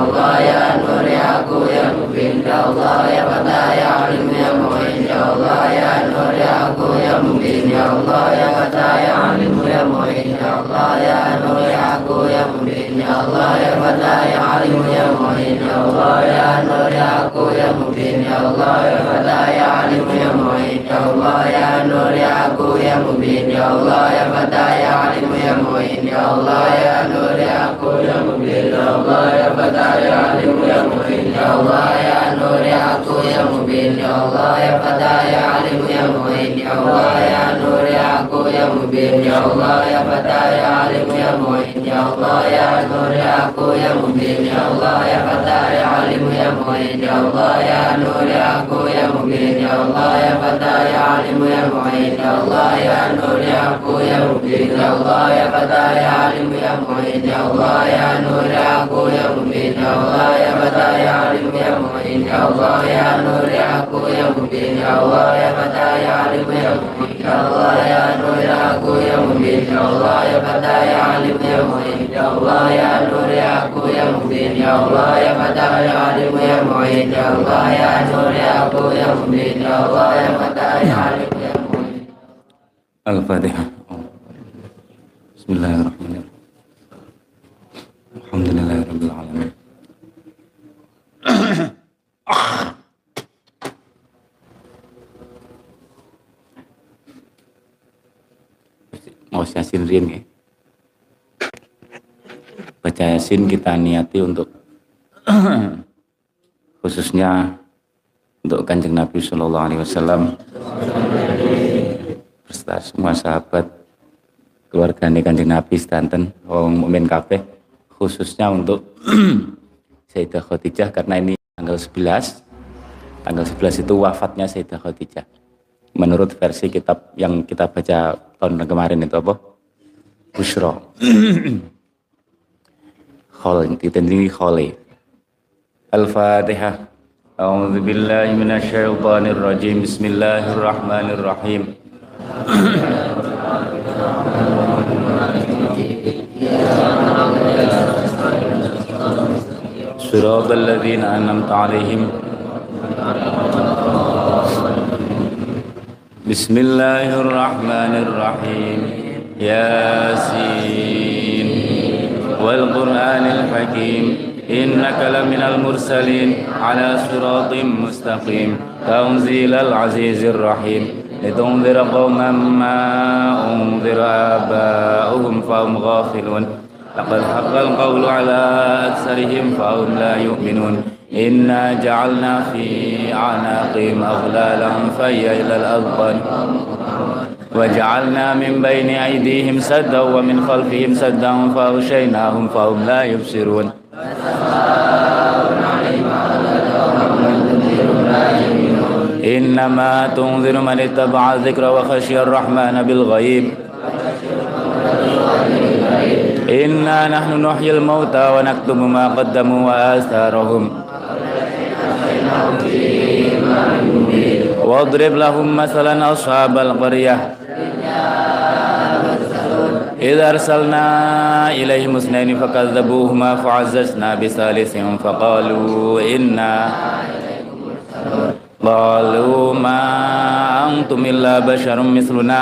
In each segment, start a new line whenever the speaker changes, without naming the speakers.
Allah ya Nur ya Aku ya Mubin Ya Allah ya Fatah ya Alim ya Mu'in Ya Allah ya Nur ya Aku ya Mubin Ya Allah ya Fatah ya Alim ya Mu'in Ya Allah ya Nur ya Aku ya Mubin Ya Allah ya Fatah ya Alim ya Mu'in Ya Allah ya Nur ya Aku ya Mubin Ya Allah ya Fatah ya Alim ya Mu'in Ya Allah ya Nur ya Aku ya Mubin Ya Allah ya Fatah ya Alim ya Mu'in Ya Allah ya Nur ya Aku ya Mubin Ya Allah ya Fatah ya Alim ya Mu'in Ya Allah ya Nur ya Aku ya Mubin Ya Allah ya Fatah ya Alim ya Mu'in Ya Allah ya Nur ya Aku ya Mubin Ya Allah ya Fatah ya Alim ya Mu'in Ya Allah ya Nur ya Aku ya Mubin Ya Allah ya Fatah ya Alim ya Mu'in Ya Allah ya Nur ya Aku ya Mubin Ya Allah ya Fatah ya Alim ya Ya Allah ya Nur ya Aku ya Allah ya Fatah ya ya Mu'in Ya Allah ya Nur ya Aku ya Mubin Ya Allah ya Fatah ya Alim ya Mu'in Ya Allah ya Nur ya Aku ya Mubin Ya Allah ya Fatah ya Alim ya Mu'in Ya Allah ya Nur ya Aku ya Mubin Ya Allah ya Fatah ya Alim
Al-Fatihah. Bismillahirrahmanirrahim. Alhamdulillahirabbil alamin. Mau yasin rin ya. Baca yasin kita niati untuk khususnya untuk kanjeng Nabi Shallallahu Alaihi Wasallam beserta semua sahabat keluarga kanjeng Nabi sedanten wong mukmin kabeh khususnya untuk Sayyidah Khadijah karena ini tanggal 11 tanggal 11 itu wafatnya Sayyidah Khadijah. Menurut versi kitab yang kita baca tahun kemarin itu apa? Bushra. Khol, ditendiri kholi Al-Fatihah A'udzu billahi minasyaitonir rajim Bismillahirrahmanirrahim صراط الذين أنعمت عليهم. بسم الله الرحمن الرحيم. ياسين. والقرآن الحكيم. إنك لمن المرسلين على صراط مستقيم. تنزيل العزيز الرحيم. لتنذر قوما ما أنذر آباؤهم فهم غافلون. لقد حق القول على أكثرهم فهم لا يؤمنون. إنا جعلنا في أعناقهم أغلالا فهي إلى الأذقان. وجعلنا من بين أيديهم سدا ومن خلفهم سدا فأغشيناهم فهم لا يبصرون. إنما تنذر من اتبع الذكر وخشي الرحمن بالغيب. إنا نحن نحيي الموتى ونكتب ما قدموا وآثارهم. واضرب لهم مثلا أصحاب القرية. إذا أرسلنا إليهم اثنين فكذبوهما فعززنا بثالث فقالوا إنا قالوا ما أنتم إلا بشر مثلنا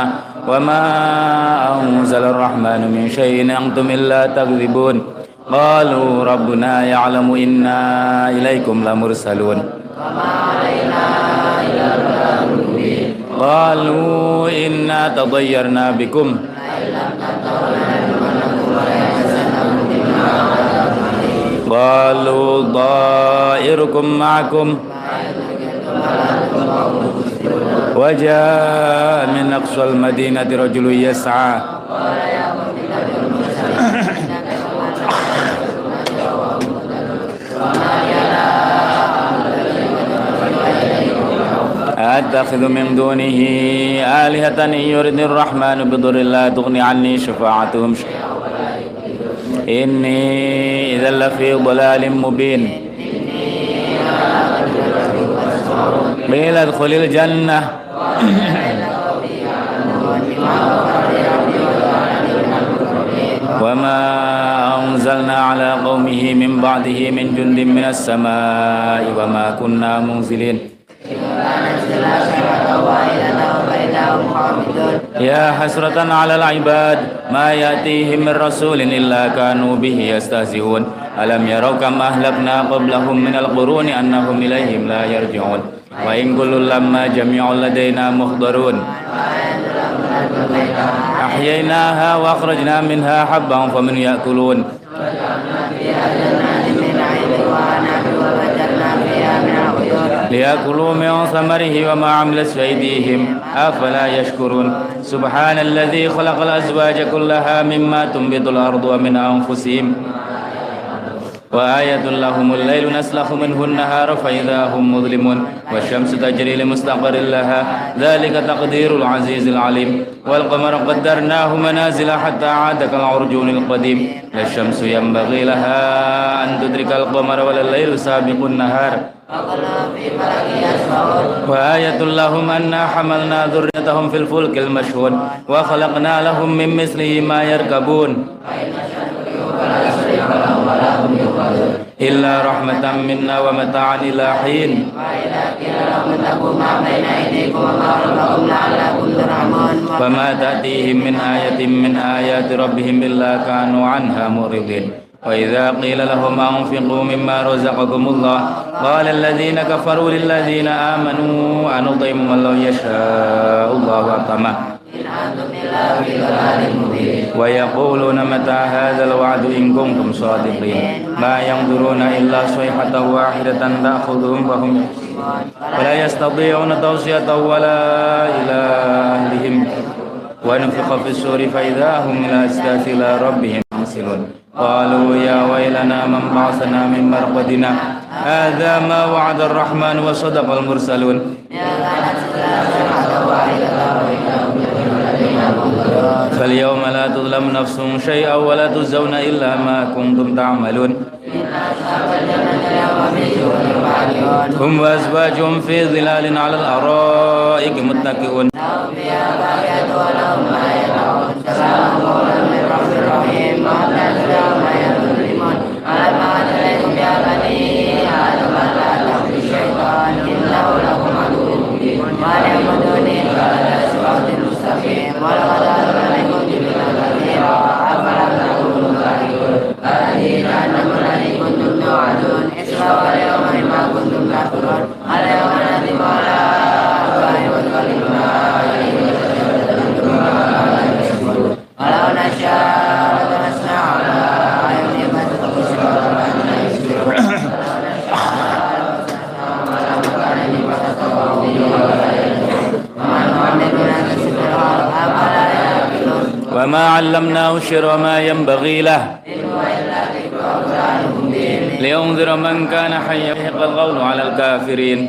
وما أنزل الرحمن من شيء أنتم إلا تكذبون. قالوا ربنا يعلم إنا إليكم لمرسلون. قالوا إنا تضيرنا بكم. قالوا ضائركم معكم. وجاء من أقصى المدينة رجل يسعى. أتخذ من دونه آلهة إن يرد الرحمن بضر لا تغني عني شفاعتهم. إني إذا لفي ضلال مبين. قيل ادخل الجنة. وما أنزلنا على قومه من بعده من جند من السماء وما كنا منزلين. يا حسرة على العباد ما يأتيهم من رسول إلا كانوا به يستهزئون. ألم يروا كم أهلكنا قبلهم من القرون أنهم إليهم لا يرجعون. وإن كل لما جميع لدينا محضرون أحييناها وأخرجنا منها حبا فمن يأكلون ليأكلوا من ثمره وما عملت أيديهم أفلا يشكرون سبحان الذي خلق الأزواج كلها مما تنبت الأرض ومن أنفسهم وآية لهم الليل نسلخ منه النهار فإذا هم مظلمون والشمس تجري لمستقر لها ذلك تقدير العزيز العليم. والقمر قدرناه منازل حتى عاد كالعرجون القديم. لا الشمس ينبغي لها أن تدرك القمر ولا الليل سابق النهار. وآية لهم أنا حملنا ذريتهم في الفلك المشهون وخلقنا لهم من مثله ما يركبون. إلا رحمة منا ومتاعا إلى حين. وما تأتيهم من آية من آيات ربهم إلا كانوا عنها معرضين. وإذا قيل لهم أنفقوا مما رزقكم الله قال الذين كفروا للذين آمنوا أنطعم من لو يشاء الله أطعمه. ويقولون متى هذا الوعد إن كنتم صادقين؟ ما ينظرون إلا صيحة واحدة تأخذهم وهم ولا يستطيعون توصية ولا إلى أهلهم. ونفخ في السور فإذا هم إلى أجداث إلى ربهم ينسلون. قالوا يا ويلنا من بعثنا من مرقدنا؟ هذا ما وعد الرحمن وصدق المرسلون. فاليوم لا تظلم نفس شيئا ولا تجزون إلا ما كنتم تعملون. هم وأزواجهم في ظلال على الأرائك متكئون. وما علمناه الشر وما ينبغي له. لينذر من كان حيا يحق القول على الكافرين.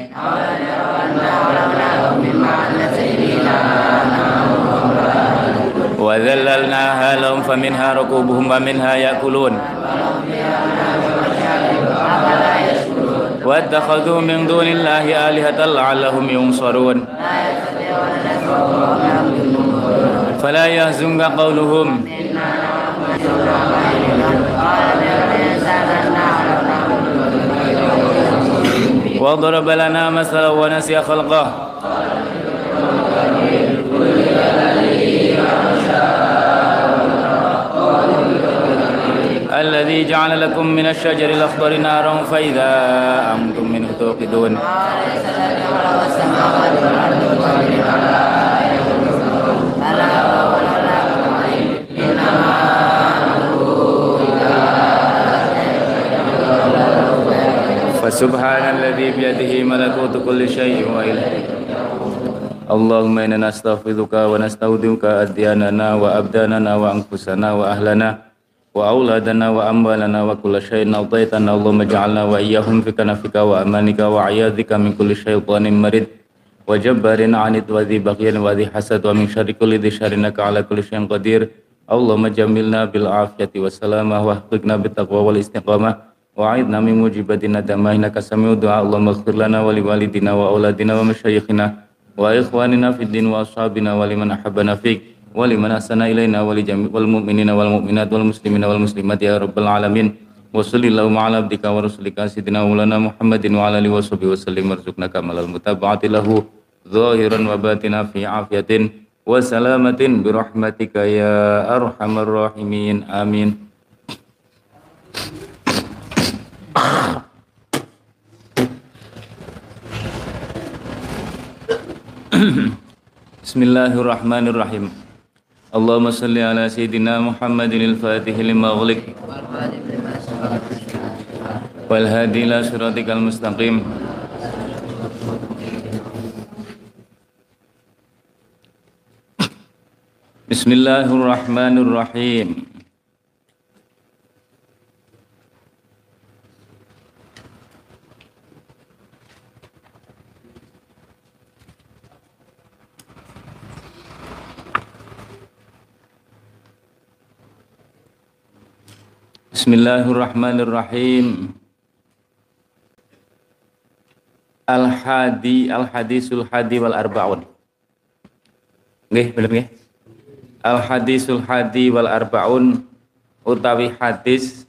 وذللناها لهم فمنها ركوبهم ومنها يأكلون. واتخذوا من دون الله آلهة لعلهم ينصرون. فلا يحزنك قولهم. وضرب لنا مثلا ونسي خلقه. الذي جعل لكم من الشجر الأخضر نارا فإذا أنتم منه توقدون. فسبحان الذي بيده ملكوت كل شيء وإليه اللهم إنا نستغفرك ونستودعك أدياننا وأبداننا وأنفسنا وأهلنا وأولادنا وأموالنا وكل شيء أعطيتنا اللهم اجعلنا وإياهم في كنفك وأمانك وعياذك من كل شيطان مريد وجبار عنيد وذي بغي وذي حسد ومن شر كل ذي شر إنك على كل شيء قدير اللهم جملنا بالعافية والسلامة واحفظنا بالتقوى والاستقامة وعيدنا من موجبات الندامة إنك سميع الدعاء اللهم اغفر لنا ولوالدنا وأولادنا ومشايخنا وإخواننا في الدين وأصحابنا ولمن أحبنا فيك ولمن أحسن إلينا ولجميع والمؤمنين والمؤمنات والمسلمين والمسلمات يا رب العالمين wa sallallahu ala abdika wa rasulika sayyidina maulana Muhammadin wa ala alihi wa sahbihi wa sallim warzuqna kamalal mutaba'ati lahu zahiran wa batina fi afiyatin wa Bismillahirrahmanirrahim. Allahumma salli ala sayyidina Muhammadin al-Fatih lima ughliq wal hadi ila siratikal mustaqim. Bismillahirrahmanirrahim. Bismillahirrahmanirrahim. Al-hadi al-hadisul hadi wal arbaun. Nggih, belum nggih? Al-hadisul hadi wal arbaun utawi hadis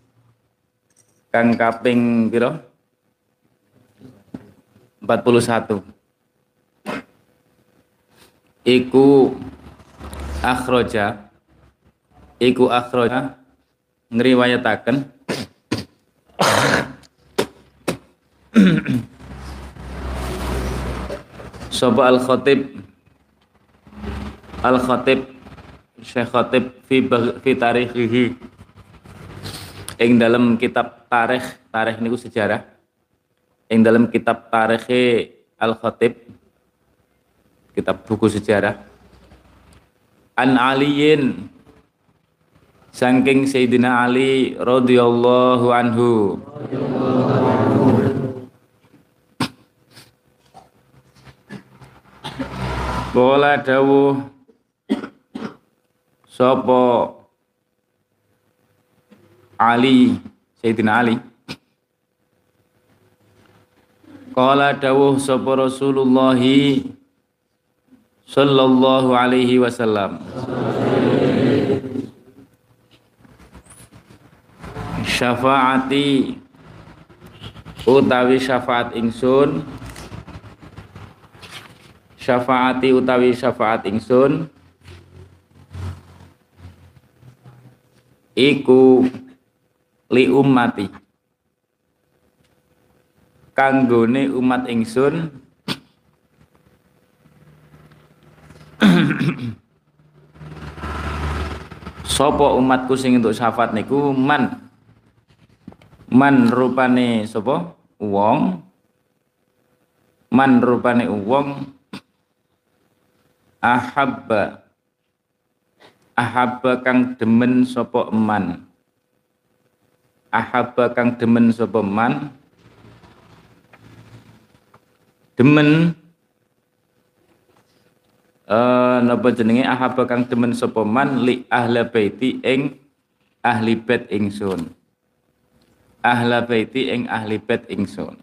kang kaping pira? 41. Iku akhroja iku akhroja ngriwayataken. Sopo al khatib al khatib Syekh Khatib fi fi tarikhihi ing dalam kitab tarikh tarikh niku sejarah. Ing dalam kitab tarikh al khatib kitab buku sejarah. An aliyin Sangking Sayyidina Ali radhiyallahu anhu. Bola dawuh sapa Ali Sayyidina Ali Qala dawuh sapa Rasulullah sallallahu alaihi wasallam syafaati utawi syafaat ingsun. Syafaati utawi syafaat ingsun. Iku li ummati. Kanggone umat ingsun. Sopo umatku sing untuk syafaat niku? Man man rupane sapa? Wong. Man rupane wong. Ahabba. Ahabba kang demen sapa man. Ahabba kang demen sapa man. Demen. Eh napa jenenge? Ahabba kang demen sapa man li ahli baiti ing ahli bait ingsun ahla baiti ing ahli bait ingsun.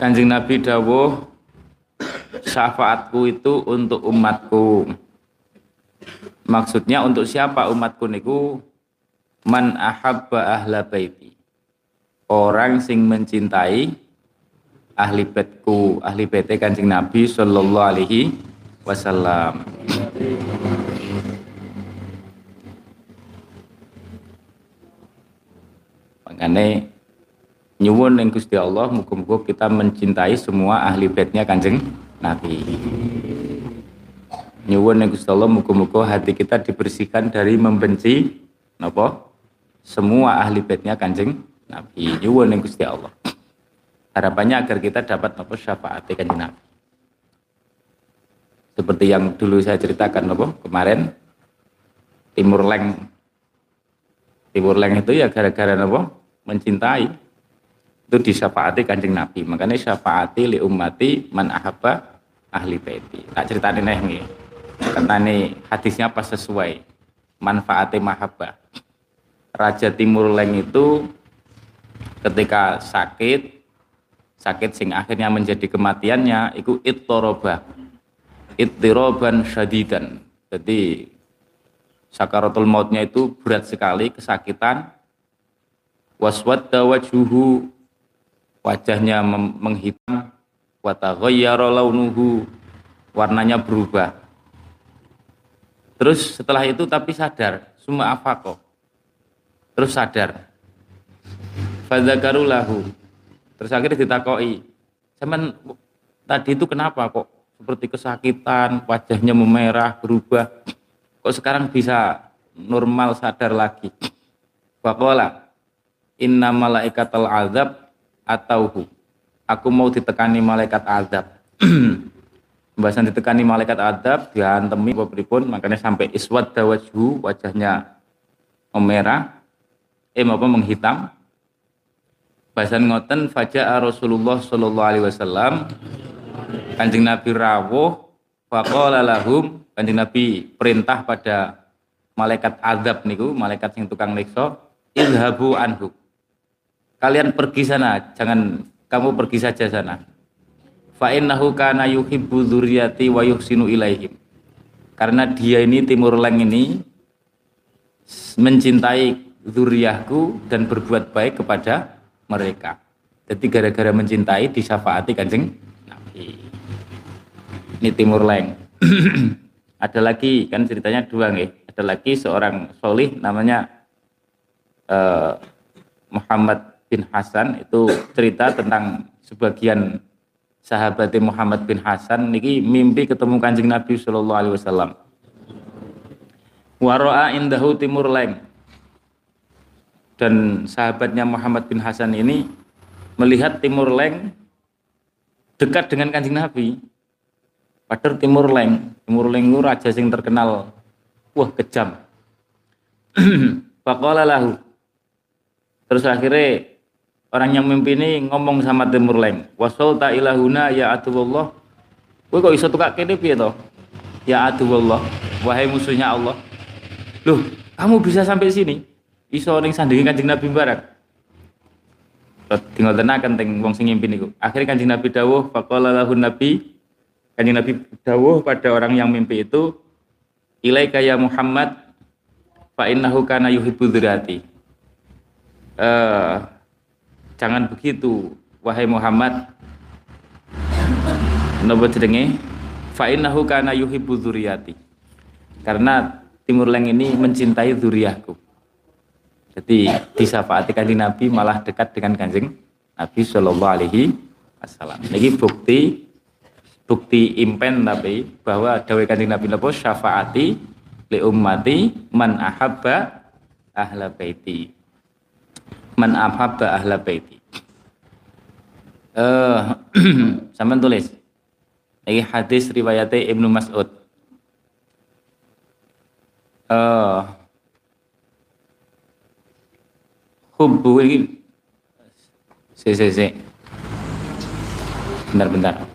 Kanjeng Nabi dawuh syafaatku itu untuk umatku. Maksudnya untuk siapa umatku niku? Man ahabba ahla baiti. Orang sing mencintai ahli baitku ahli baitnya kanjeng Nabi sallallahu alaihi wasallam Makanya nyuwun yang Gusti Allah muga-muga kita mencintai semua ahli baitnya Kanjeng Nabi. Nyuwun yang Gusti Allah muga-muga hati kita dibersihkan dari membenci napa? Semua ahli baitnya Kanjeng Nabi. Nyuwun yang Gusti Allah. Harapannya agar kita dapat napa syafaat Kanjeng Nabi. Seperti yang dulu saya ceritakan napa kemarin Timur Leng Timur Leng itu ya gara-gara napa mencintai. Itu disyafaati kanjeng Nabi. Makanya syafaati li ummati man ahabba ahli baiti. Tak ceritain nih nih katanya hadisnya pas sesuai. Manfaatnya mahabbah. Raja Timur Leng itu ketika sakit sakit sing akhirnya menjadi kematiannya itu ittoroba. Ittiroban syadidan. Jadi sakaratul mautnya itu berat sekali, kesakitan. Waswadda wajhuhu wajahnya menghitam wa taghayyara launuhu warnanya berubah. Terus setelah itu tapi sadar, semua afaqo. Terus sadar. Fadzakaru lahu. Terus akhirnya ditakoi. Cuman tadi itu kenapa kok seperti kesakitan, wajahnya memerah, berubah. Kok sekarang bisa normal sadar lagi? Waqala inna malaikatal azab atauhu. Aku mau ditekani malaikat azab. Pembahasan ditekani malaikat azab, dihantemi pripun, makanya sampai iswad dawajhu, wajahnya memerah, eh apa menghitam. Bahasan ngoten faja'a Rasulullah sallallahu alaihi wasallam Kanjeng Nabi rawuh faqala lahum Kanjeng Nabi perintah pada malaikat azab niku, malaikat sing tukang niksa, ilhabu anhu. Kalian pergi sana, jangan kamu pergi saja sana. Fa innahu kana yuhibbu dzurriyyati wa yuhsinu ilaihim. Karena dia ini Timur Leng ini mencintai zuriyahku dan berbuat baik kepada mereka. Jadi gara-gara mencintai disyafaati kanjeng ini Timur Leng. ada lagi kan ceritanya dua nih. Ada lagi seorang solih namanya uh, Muhammad bin Hasan itu cerita tentang sebagian sahabat Muhammad bin Hasan niki mimpi ketemu kanjeng Nabi Shallallahu Alaihi Wasallam. Waroa indahu Timur Leng dan sahabatnya Muhammad bin Hasan ini melihat Timur Leng dekat dengan kanjeng Nabi Padahal Timur Leng, Timur Leng itu raja sing terkenal wah kejam. Pakola lahu. Terus akhirnya orang yang mimpi ini ngomong sama Timur Leng, wasol ta ilahuna ya atullah. Kowe kok iso tukak kene piye to? Ya atullah, wahai musuhnya Allah. Loh, kamu bisa sampai sini? Iso ning sandingi Kanjeng Nabi Barak. Tinggal tenakan teng wong sing ngimpi niku. Akhirnya Kanjeng Nabi dawuh faqala lahu Nabi Kanjeng Nabi dawuh pada orang yang mimpi itu, "Ilaika ya Muhammad fa innahu kana yuhibbu dzurati." Uh, jangan begitu wahai Muhammad. Napa jenenge? Fa innahu kana yuhibbu dzurriyyati. Karena Timur Leng ini mencintai zuriyahku. Jadi disafaati kanjeng Nabi malah dekat dengan kanjeng Nabi Shallallahu Alaihi Wasallam. Ini bukti bukti impen tapi bahwa dawe kanjeng Nabi napa syafaati li ummati man ahabba ahla baiti man ahabba ahla baiti. Eh sampean tulis. Ini hadis riwayatnya Ibnu Mas'ud. Eh hubbu ini. Si si si. Bentar bentar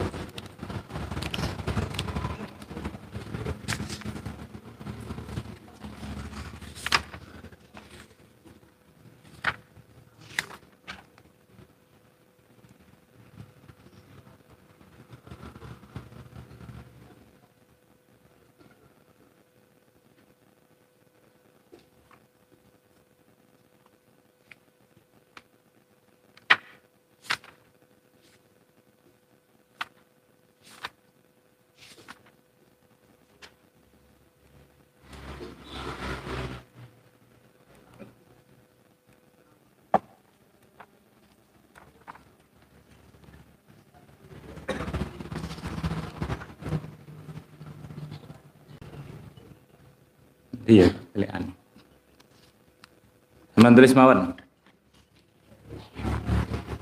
tulis mawon.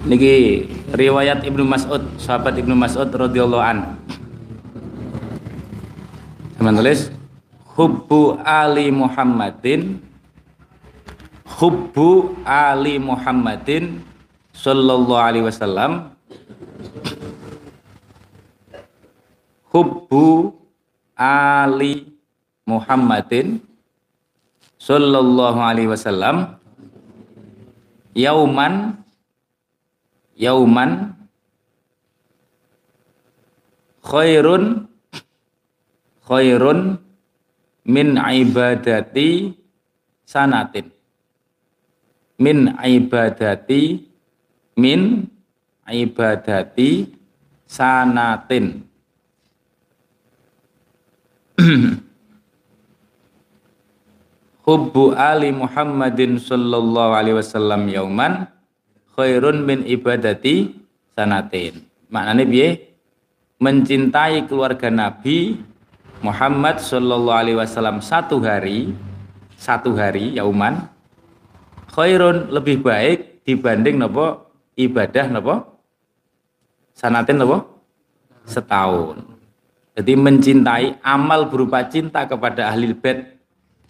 Niki riwayat Ibnu Mas'ud, sahabat Ibnu Mas'ud radhiyallahu an. Sampeyan tulis hubbu ali Muhammadin hubbu ali Muhammadin sallallahu alaihi wasallam hubbu ali Muhammadin sallallahu alaihi wasallam yauman yauman khairun khairun min ibadati sanatin. Min ibadati min ibadati sanatin hubbu ali Muhammadin sallallahu alaihi wasallam yauman khairun min ibadati sanatin. Maknanya piye? Mencintai keluarga Nabi Muhammad sallallahu alaihi wasallam satu hari, satu hari yauman khairun lebih baik dibanding nopo ibadah nopo sanatin nopo setahun. Jadi mencintai amal berupa cinta kepada ahli bait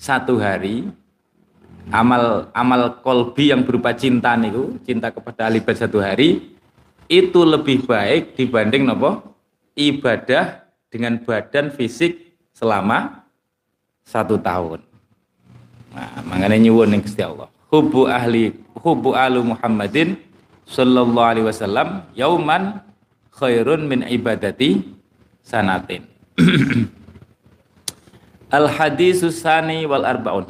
satu hari amal amal kolbi yang berupa cinta niku cinta kepada ahli bait satu hari itu lebih baik dibanding nopo ibadah dengan badan fisik selama satu tahun. Nah, makanya nyuwun ning Gusti Allah. Hubu ahli hubu alu Muhammadin sallallahu alaihi wasallam yauman khairun min ibadati sanatin. Al hadisus sani wal arbaun.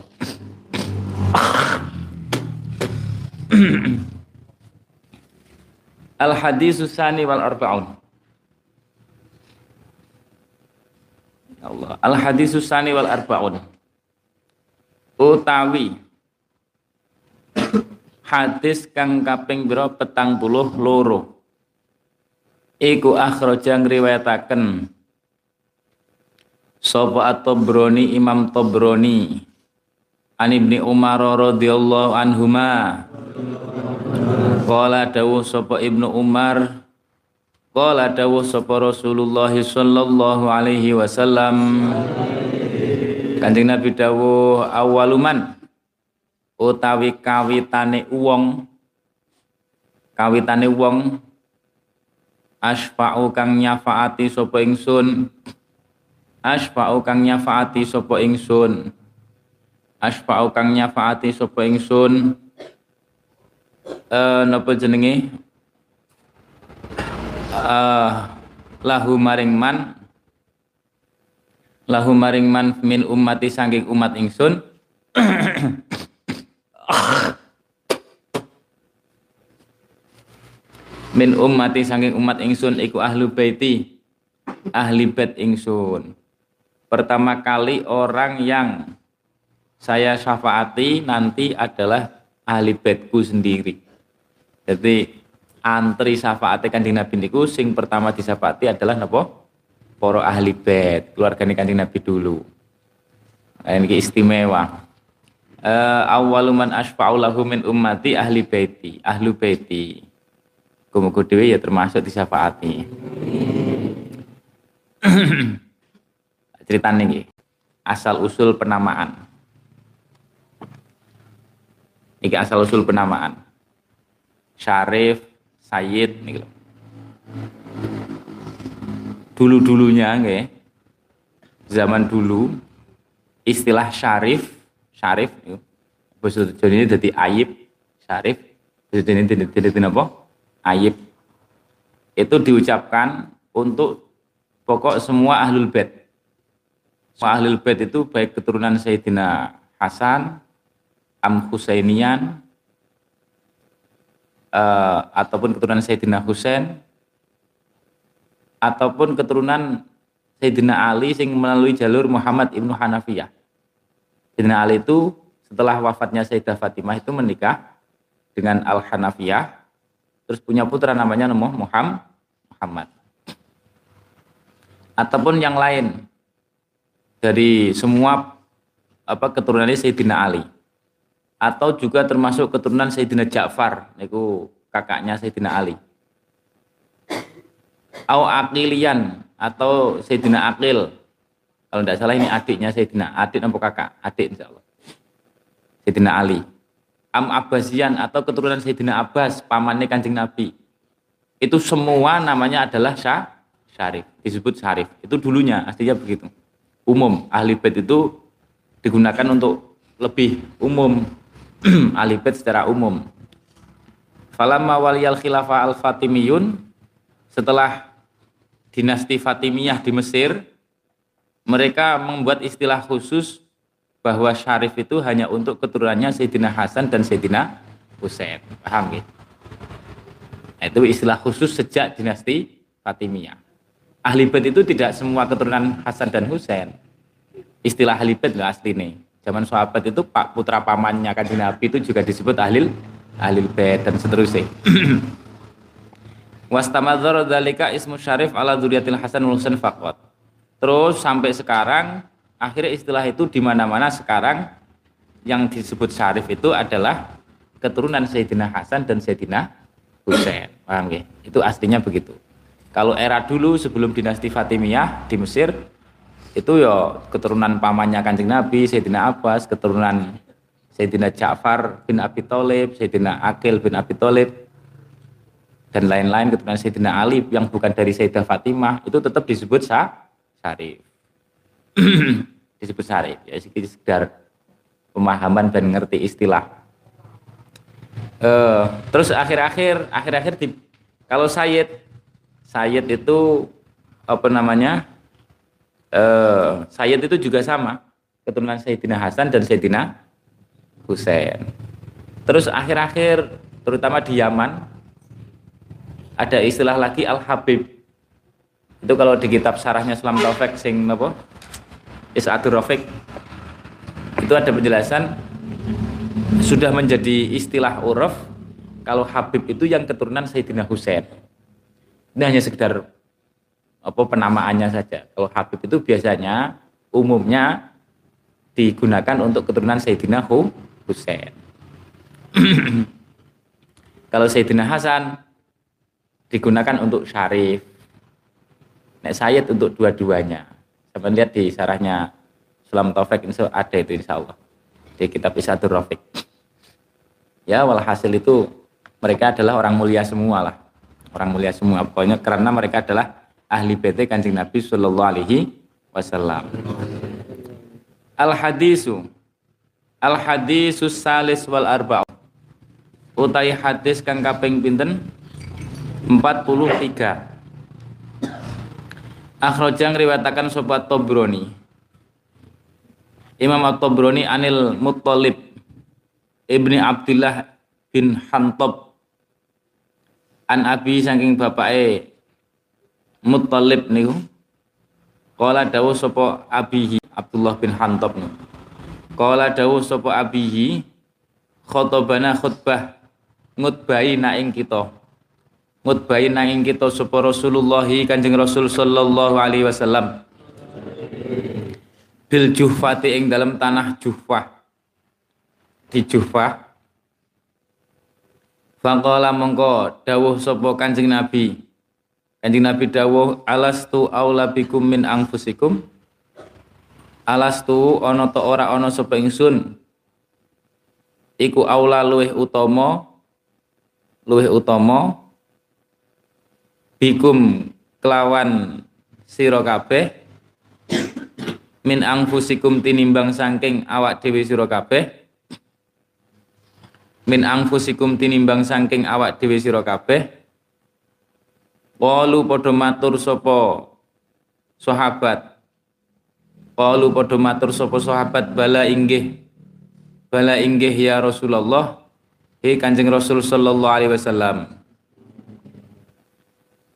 Al hadisus sani wal arbaun. Ya Allah. Al hadisus sani wal arbaun. Utawi hadis kang kaping biro petang puluh loro. Iku akhraja ngriwayataken Sopo at-Tabrani Imam Tabrani. An Ibni Umar radhiyallahu anhuma. Qala dawuh sapa Ibnu Umar. Qala dawuh sapa Rasulullah sallallahu alaihi wasallam. Kanjeng Nabi dawuh awaluman. Utawi kawitane wong. Kawitane wong. Asfa'u kang nyafaati sapa ingsun asfa'u kang nyafaati sapa ingsun. Asfa'u kang nyafaati sapa ingsun. Eh napa jenenge? Eh lahu maring man. Lahu maring man min ummati saking umat ingsun. Min ummati saking umat ingsun iku ahlu baiti ahli bait ingsun pertama kali orang yang saya syafaati nanti adalah ahli baitku sendiri. Jadi antri syafaatnya kanjeng Nabi niku sing pertama disyafaati adalah napa? Para ahli bait, keluarga kanjeng Nabi dulu. Nah, ini istimewa. Uh, awaluman asfa'u lahu min ummati ahli baiti, ahlu baiti. Kumuku dewe ya termasuk disyafaati. cerita nih asal usul penamaan. Ini asal usul penamaan. Syarif Sayyid nih dulu dulunya nggih. Zaman dulu istilah Syarif Syarif bahasa ini jadi Ayib Syarif. Bahasa ini jadi apa? Ayib itu diucapkan untuk pokok semua ahlul bait Ahlul Bait itu baik keturunan Sayyidina Hasan, Am Husainian, uh, ataupun keturunan Sayyidina Husain, ataupun keturunan Sayyidina Ali sing melalui jalur Muhammad ibnu Hanafiyah. Sayyidina Ali itu setelah wafatnya Sayyidah Fatimah itu menikah dengan Al Hanafiyah, terus punya putra namanya Muhammad. Ataupun yang lain, dari semua apa keturunannya Sayyidina Ali. Atau juga termasuk keturunan Sayyidina Ja'far itu kakaknya Sayyidina Ali. Au Aqilian atau Sayyidina Aqil. Kalau tidak salah ini adiknya Sayyidina adik apa kakak adik insya Allah. Sayyidina Ali. Am Abbasian atau keturunan Sayyidina Abbas pamannya kanjeng Nabi. Itu semua namanya adalah Syah Syarif. Disebut Syarif. Itu dulunya aslinya begitu umum. Ahli bait itu digunakan untuk lebih umum. ahli bait secara umum. Falamma waliyal khilafah al-Fatimiyun setelah dinasti Fatimiyah di Mesir mereka membuat istilah khusus bahwa syarif itu hanya untuk keturunannya Sayyidina Hasan dan Sayyidina Husain. Paham gitu? Nah, itu istilah khusus sejak dinasti Fatimiyah. Ahli bait itu tidak semua keturunan Hasan dan Husain. Istilah ahli bait nggak asli nih. Zaman sahabat itu Pak putra pamannya kanjeng Nabi itu juga disebut ahli ahli bait dan seterusnya. Wastamadzar dalika ismu syarif ala dzurriyyatil Hasan Husain faqat. Terus sampai sekarang akhirnya istilah itu di mana-mana sekarang yang disebut syarif itu adalah keturunan Sayyidina Hasan dan Sayyidina Husain. Paham ya? Itu aslinya begitu. Kalau era dulu sebelum dinasti Fatimiyah di Mesir itu ya keturunan pamannya Kanjeng Nabi, Sayyidina Abbas, keturunan Sayyidina Ja'far bin Abi Thalib, Sayyidina Akil bin Abi Thalib dan lain-lain keturunan Sayyidina Ali yang bukan dari Sayyidah Fatimah itu tetap disebut sah, syarif. disebut syarif ya sekedar pemahaman dan ngerti istilah. Uh, terus akhir-akhir akhir-akhir kalau Sayyid Sayyid itu apa namanya? Eh, Sayyid itu juga sama, keturunan Sayyidina Hasan dan Sayyidina Husain. Terus akhir-akhir terutama di Yaman ada istilah lagi Al-Habib. Itu kalau di kitab sarahnya Islam Taufik sing napa? Isadur Rafiq itu ada penjelasan sudah menjadi istilah uruf kalau Habib itu yang keturunan Sayyidina Husain. Ini hanya sekedar apa penamaannya saja. Kalau Habib itu biasanya umumnya digunakan untuk keturunan Sayyidina Husain. Kalau Sayyidina Hasan digunakan untuk syarif. Nek Sayyid untuk dua-duanya. Saya lihat di sarahnya Sulam Taufik insya ada itu insya Allah. Di kitab Isadur Rafiq. Ya walhasil itu mereka adalah orang mulia semua lah orang mulia semua. Pokoknya karena mereka adalah ahli PT Kanjeng Nabi Shallallahu alaihi wasallam. Al hadisu Al hadisus salis wal arba'u. Utai hadis kang kaping pinten? 43 Akhrojang riwatakan sobat Tobroni. Imam At-Tobroni Anil Muttalib Ibni Abdullah bin Hantob an abi saking bapake Muttalib niku Kala dawuh sapa abihi Abdullah bin Hantab niku. Kala dawuh sapa abihi khotobana khutbah ngutbahi na ing kita. Ngutbahi na ing kita sapa Rasulullah Kanjeng Rasul sallallahu alaihi wasallam. Bil juhfati ing dalam tanah juhfah. Di juhfah Faqala mongko dawuh sapa Kanjeng Nabi. Kanjeng Nabi dawuh alastu aula bikum min anfusikum. Alastu ana ta ora ana sapa ingsun. Iku aula luweh utama luweh utama bikum kelawan sira kabeh min anfusikum tinimbang saking awak dhewe sira kabeh min angfusikum tinimbang saking awak dhewe sira kabeh. Qalu padha matur sapa sahabat. Qalu padha matur sapa sahabat bala inggih. Bala inggih ya Rasulullah. He Kanjeng Rasul sallallahu alaihi wasallam.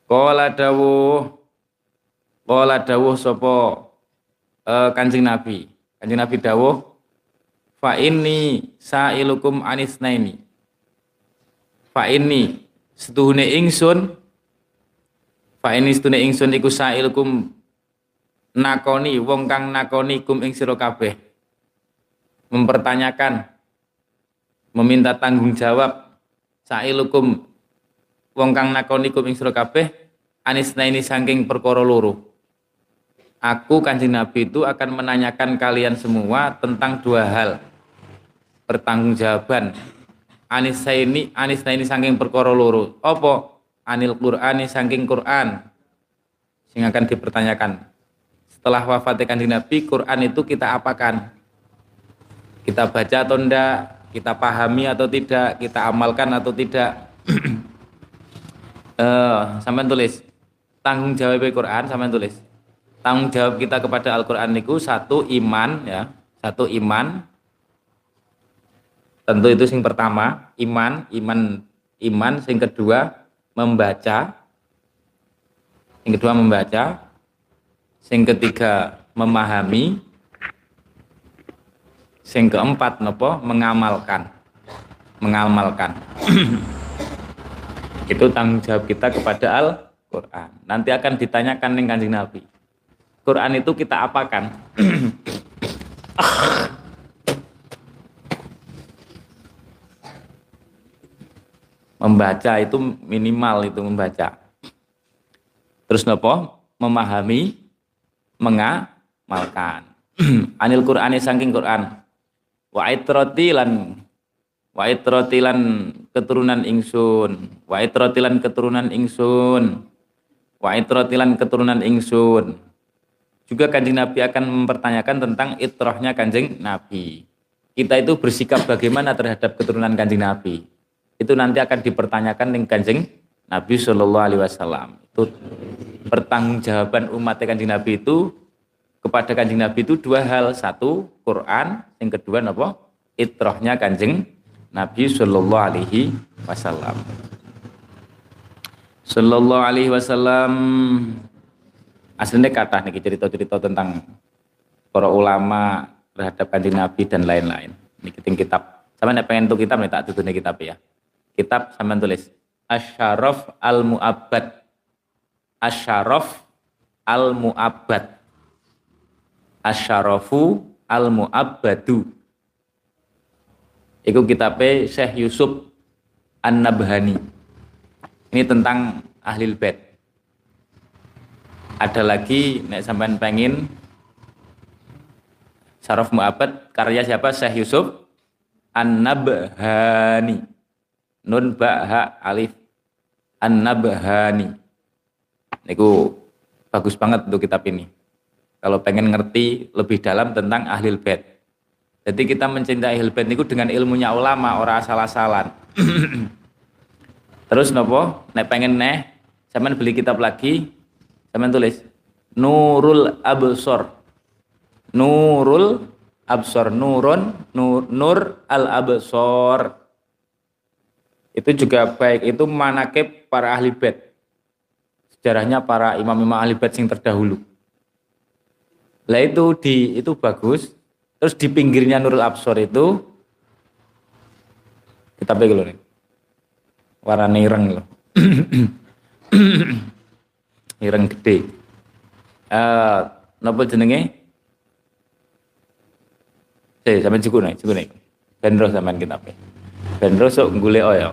Qala dawuh Qala dawuh sapa uh, Kanjeng Nabi. Kanjeng Nabi dawuh fa inni sa'ilukum anisnaini. Fa inni setuhune ingsun. Fa inni setuhune ingsun iku sa'ilukum nakoni wong kang nakoni kum ing sira kabeh. Mempertanyakan meminta tanggung jawab sa'ilukum wong kang nakoni kum ing sira kabeh anisnaini saking perkara loro. Aku kanjeng Nabi itu akan menanyakan kalian semua tentang dua hal pertanggungjawaban. Anis ini anis ini saking perkara loro. Apa? Anil qur'ani saking Quran. Sing akan dipertanyakan. Setelah wafatnya kanjeng Nabi Quran itu kita apakan? Kita baca atau tidak kita pahami atau tidak? Kita amalkan atau tidak? Uh, sampai tulis. Tanggung jawab Quran sampai tulis. Tanggung jawab kita kepada Al-Qur'an niku satu iman ya, satu iman. Tentu itu sing pertama, iman, iman iman sing kedua membaca. Yang kedua membaca. Sing ketiga memahami. Sing keempat nopo mengamalkan. Mengamalkan. itu tanggung jawab kita kepada Al-Quran. Nanti akan ditanyakan dengan kanjeng Nabi. Quran itu kita apakan? membaca itu minimal itu membaca. Terus nopo? Memahami, mengamalkan. Anil Qur'ani saking Quran. Wa itrotilan wa itrotilan keturunan ingsun wa itrotilan keturunan ingsun wa itrotilan keturunan ingsun juga kanjeng Nabi akan mempertanyakan tentang itrohnya kanjeng Nabi kita itu bersikap bagaimana terhadap keturunan kanjeng Nabi itu nanti akan dipertanyakan dengan kanjeng Nabi Shallallahu Alaihi Wasallam itu pertanggungjawaban umat kanjeng Nabi itu kepada kanjeng Nabi itu dua hal satu Quran yang kedua apa itrohnya kanjeng Nabi Shallallahu Alaihi Wasallam. Shallallahu Alaihi Wasallam aslinya kata nih cerita-cerita tentang para ulama terhadap kanjeng Nabi dan lain-lain. Ini kitab. Sama nih pengen tuh kitab nih tak tutup kitab ya. Kitab sama tulis Asyaraf al Mu'abbad. Asyaraf al Mu'abbad. Asyarafu al Mu'abbadu Iku kitabnya Syekh Yusuf An-Nabhani. Ini tentang ahli bait. Ada lagi nek sampean pengen Saraf Mu'abad karya siapa? Syekh Yusuf An-Nabhani. Nun ba ha alif An-Nabhani. Niku bagus banget untuk kitab ini. Kalau pengen ngerti lebih dalam tentang ahli bait. Jadi kita mencintai hilbet itu dengan ilmunya ulama, orang asal-asalan. Terus nopo, nek pengen neh, sampean beli kitab lagi, sampean tulis Nurul Absor. Nurul Absor, Nurun, Nur, Nur Al Absor. Itu juga baik, itu manakib para ahli bait. Sejarahnya para imam-imam ahli bait yang terdahulu. Lah itu di itu bagus, Terus di pinggirnya Nurul Absor itu kita pegang nih. Warna ireng loh. ireng gede. Eh, uh, nopo jenenge? Saya sampean cukup nih, cukup nih. Benro sampean kita. Benro sok gule oyo.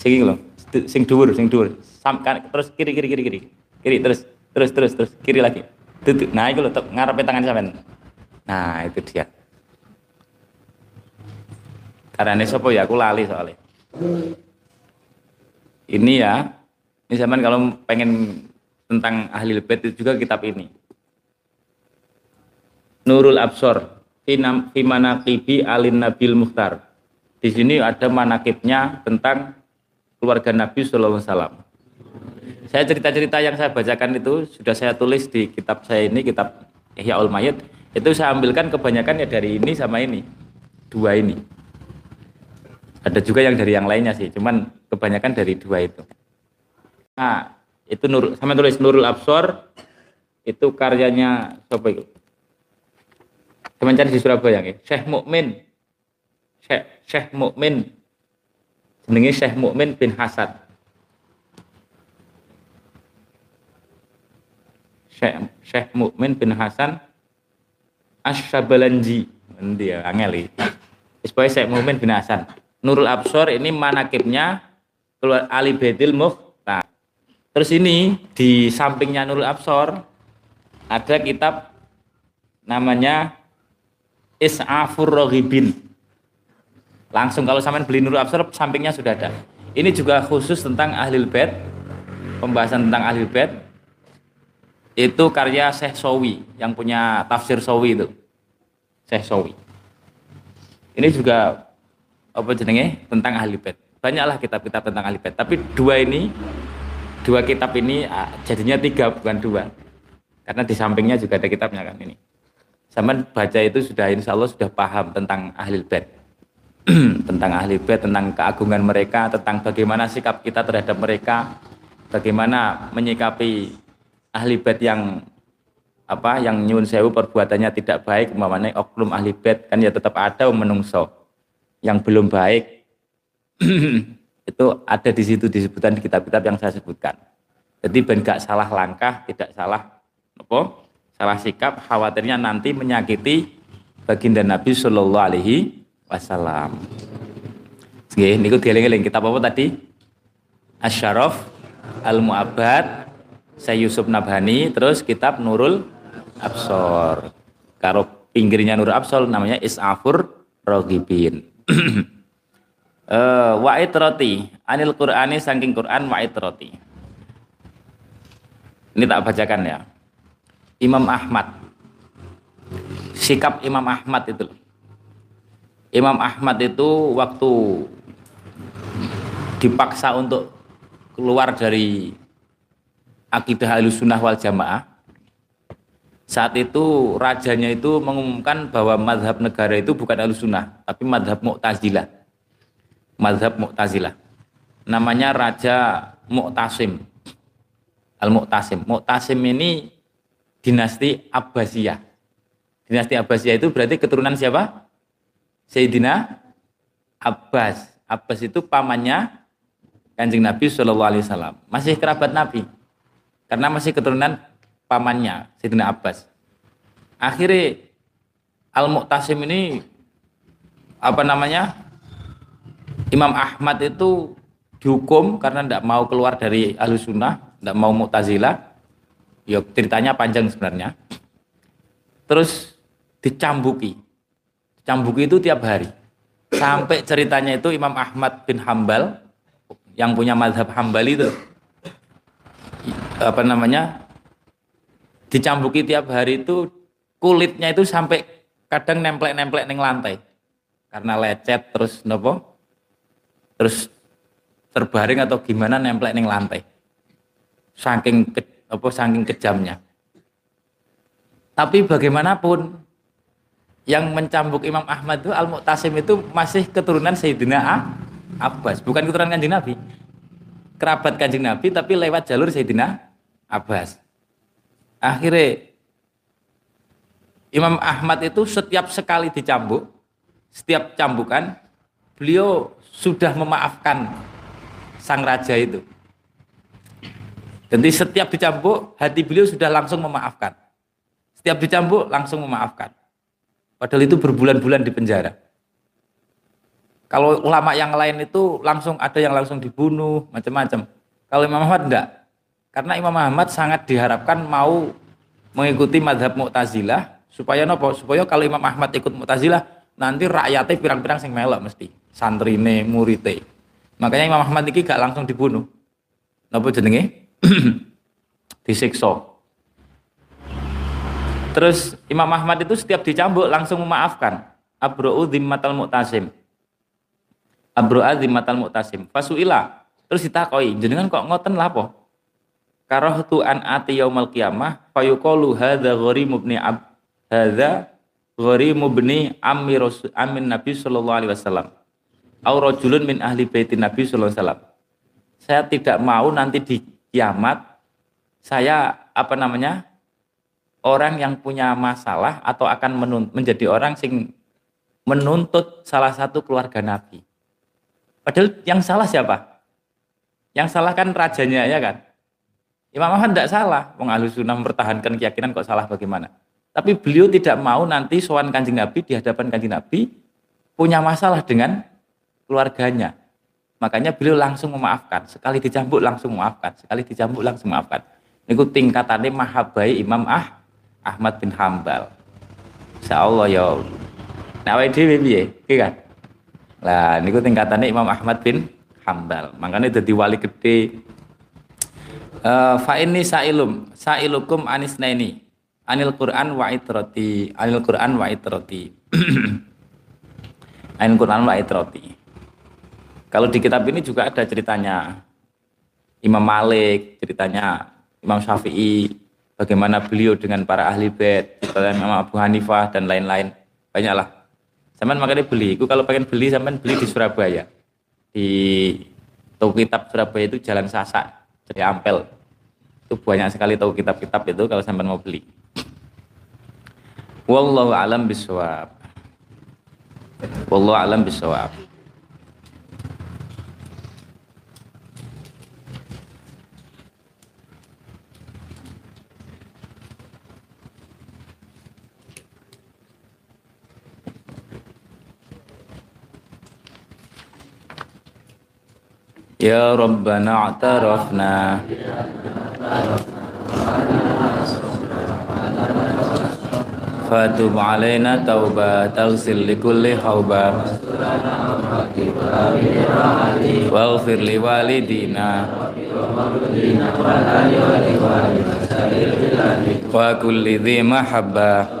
Sing lho, sing dhuwur, sing dhuwur. Sam, kan, terus kiri kiri kiri kiri. Kiri terus terus terus terus kiri lagi. Tutup. Nah, itu lho ngarepe tangan sampean. Nah, itu dia. Karena ini sopo ya, aku lali soalnya. Ini ya, ini zaman kalau pengen tentang ahli bait itu juga kitab ini. Nurul Absor, fi manaqibi alin Nabil Muhtar. Di sini ada manakibnya tentang keluarga Nabi Sallallahu Alaihi Wasallam. Saya cerita-cerita yang saya bacakan itu sudah saya tulis di kitab saya ini, kitab Ihya Ul Mayit itu saya ambilkan kebanyakan ya dari ini sama ini dua ini. Ada juga yang dari yang lainnya sih cuman kebanyakan dari dua itu. Nah itu nur sama tulis Nurul Absor itu karyanya siapa itu? Teman di Surabaya ya Syekh Mukmin. Syekh Syekh Mukmin jenenge Syekh Mukmin bin Hasan Syekh Syekh Mukmin bin Hasan Asyabalanji. Nanti ya, angel Supaya saya Muhammad bin Hasan. Nurul Absor ini manakibnya keluar Ali Bedil Mukhtar. Terus ini di sampingnya Nurul Absor ada kitab namanya Is'afur Rohibin. Langsung kalau sampean beli Nurul Absor sampingnya sudah ada. Ini juga khusus tentang ahli bait, pembahasan tentang ahli bait. Itu karya Syekh Sawi yang punya tafsir Sawi itu. Syekh Sawi. Ini juga apa jenenge tentang ahli bait. Banyaklah kitab-kitab tentang ahli bait, tapi dua ini dua kitab ini ah, jadinya tiga bukan dua. Karena di sampingnya juga ada kitabnya kan ini. Sama baca itu sudah insya Allah sudah paham tentang ahli bait. tentang ahli bait, tentang keagungan mereka, tentang bagaimana sikap kita terhadap mereka, bagaimana menyikapi ahli bait yang apa yang nyun sewu perbuatannya tidak baik umpamanya oknum ahli bait kan ya tetap ada menungso yang belum baik. Itu ada di situ disebutkan di kitab-kitab yang saya sebutkan. Jadi ben gak salah langkah tidak salah apa salah sikap khawatirnya nanti menyakiti baginda Nabi Shallallahu Alaihi Wasallam. Nggih, niku dieling-eling kitab apa tadi? Asyaraf Al-Mu'abbad saya Yusuf Nabhani terus kitab Nurul Absor. Karo pinggirnya Nurul Absor namanya Is'afur Rogibin uh, wa itrati anil Qur'ani saking Qur'an wa itrati ini tak bacakan ya. Imam Ahmad. Sikap Imam Ahmad itu Imam Ahmad itu waktu dipaksa untuk keluar dari akidah sunnah wal jamaah saat itu rajanya itu mengumumkan bahwa madhab negara itu bukan sunnah tapi madhab mu'tazilah. Madhab mu'tazilah. Namanya Raja Mu'tasim. Al-Mu'tasim. Mu'tasim ini dinasti Abbasiyah. Dinasti Abbasiyah itu berarti keturunan siapa? Sayyidina Abbas Abbas itu pamannya kanjeng Nabi Shallallahu Alaihi Wasallam masih kerabat Nabi karena masih keturunan pamannya Sayyidina Abbas. Akhirnya Al Mu'tasim ini apa namanya? Imam Ahmad itu dihukum karena tidak mau keluar dari ahlu sunnah, tidak mau mu'tazilah. Ya ceritanya panjang sebenarnya. Terus dicambuki. Dicambuki itu tiap hari. Sampai ceritanya itu Imam Ahmad bin Hambal yang punya madhab Hambali itu apa namanya dicambuki tiap hari itu kulitnya itu sampai kadang nemplek-nemplek neng lantai. Karena lecet terus nopo terus terbaring atau gimana nemplek neng lantai. Saking ke, apa saking kejamnya. Tapi bagaimanapun yang mencambuk Imam Ahmad itu Al Mu'tasim itu masih keturunan Sayyidina Abbas bukan keturunan kanjeng Nabi kerabat kanjeng Nabi tapi lewat jalur Sayyidina Abbas. Akhirnya Imam Ahmad itu setiap sekali dicambuk, setiap cambukan, beliau sudah memaafkan sang raja itu. Jadi setiap dicambuk, hati beliau sudah langsung memaafkan. Setiap dicambuk, langsung memaafkan. Padahal itu berbulan-bulan di penjara. Kalau ulama yang lain itu langsung ada yang langsung dibunuh, macam-macam. Kalau Imam Ahmad enggak. Karena Imam Ahmad sangat diharapkan mau mengikuti madhab Mu'tazilah supaya nopo supaya kalau Imam Ahmad ikut Mu'tazilah nanti rakyatnya pirang-pirang sing melok mesti santrine murite makanya Imam Ahmad ini gak langsung dibunuh nopo jenenge disiksa terus Imam Ahmad itu setiap dicambuk langsung memaafkan. Abro'u dhimmatal mu'tasim. Abro'u dhimmatal mu'tasim. Fasuila. Terus ditakoi jenengan kok ngoten lapo karahtu an ati yaumal qiyamah fayuqalu hadza gharimu ibni ab hadza gharimu ibni ammi amin nabi sallallahu alaihi wasallam. Au rajulun min ahli baitin nabi sallallahu alaihi wasallam. Saya tidak mau nanti di kiamat saya apa namanya orang yang punya masalah atau akan menjadi orang sing menuntut salah satu keluarga nabi padahal yang salah siapa yang salah kan rajanya ya kan Imam Ahmad tidak salah, wong sunnah mempertahankan keyakinan kok salah bagaimana. Tapi beliau tidak mau nanti sowan kanjeng Nabi di hadapan kanjeng Nabi punya masalah dengan keluarganya. Makanya beliau langsung memaafkan. Sekali dicambuk langsung memaafkan. Sekali dicambuk langsung memaafkan. Ini tingkatannya mahabai Imam Ah Ahmad bin Hambal. Insya Allah ya. Nah, awake dhewe piye? kan? Lah niku tingkatannya Imam Ahmad bin Hambal. Makanya jadi wali gede Uh, fa ini sailum sailukum anisnaini anil Quran wa itrati anil Quran wa itrati anil Quran wa itrati kalau di kitab ini juga ada ceritanya Imam Malik ceritanya Imam Syafi'i bagaimana beliau dengan para ahli bait, seperti Imam Abu Hanifah dan lain-lain. Banyaklah. Sampean makanya beli. Itu kalau pengen beli sampean beli di Surabaya. Di toko kitab Surabaya itu Jalan Sasak, jadi Ampel. Itu banyak sekali toko kitab-kitab itu kalau sampean mau beli. Wallahu alam bisawab. Wallahu alam bisawab. Ya Rabbana a'tarafna. Fatub alaina tauba taghsil li kulli hauba. Waghfir li walidina. Wa kulli dhi mahabba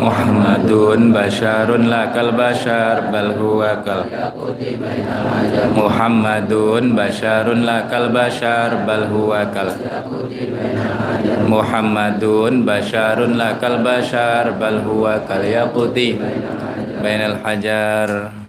Muhammadun basharun lakal bashar bal huwa kal. Muhammadun basharun lakal bashar bal huwa kal. Muhammadun basharun lakal bashar bal huwa kal. Yaquti bainal hajar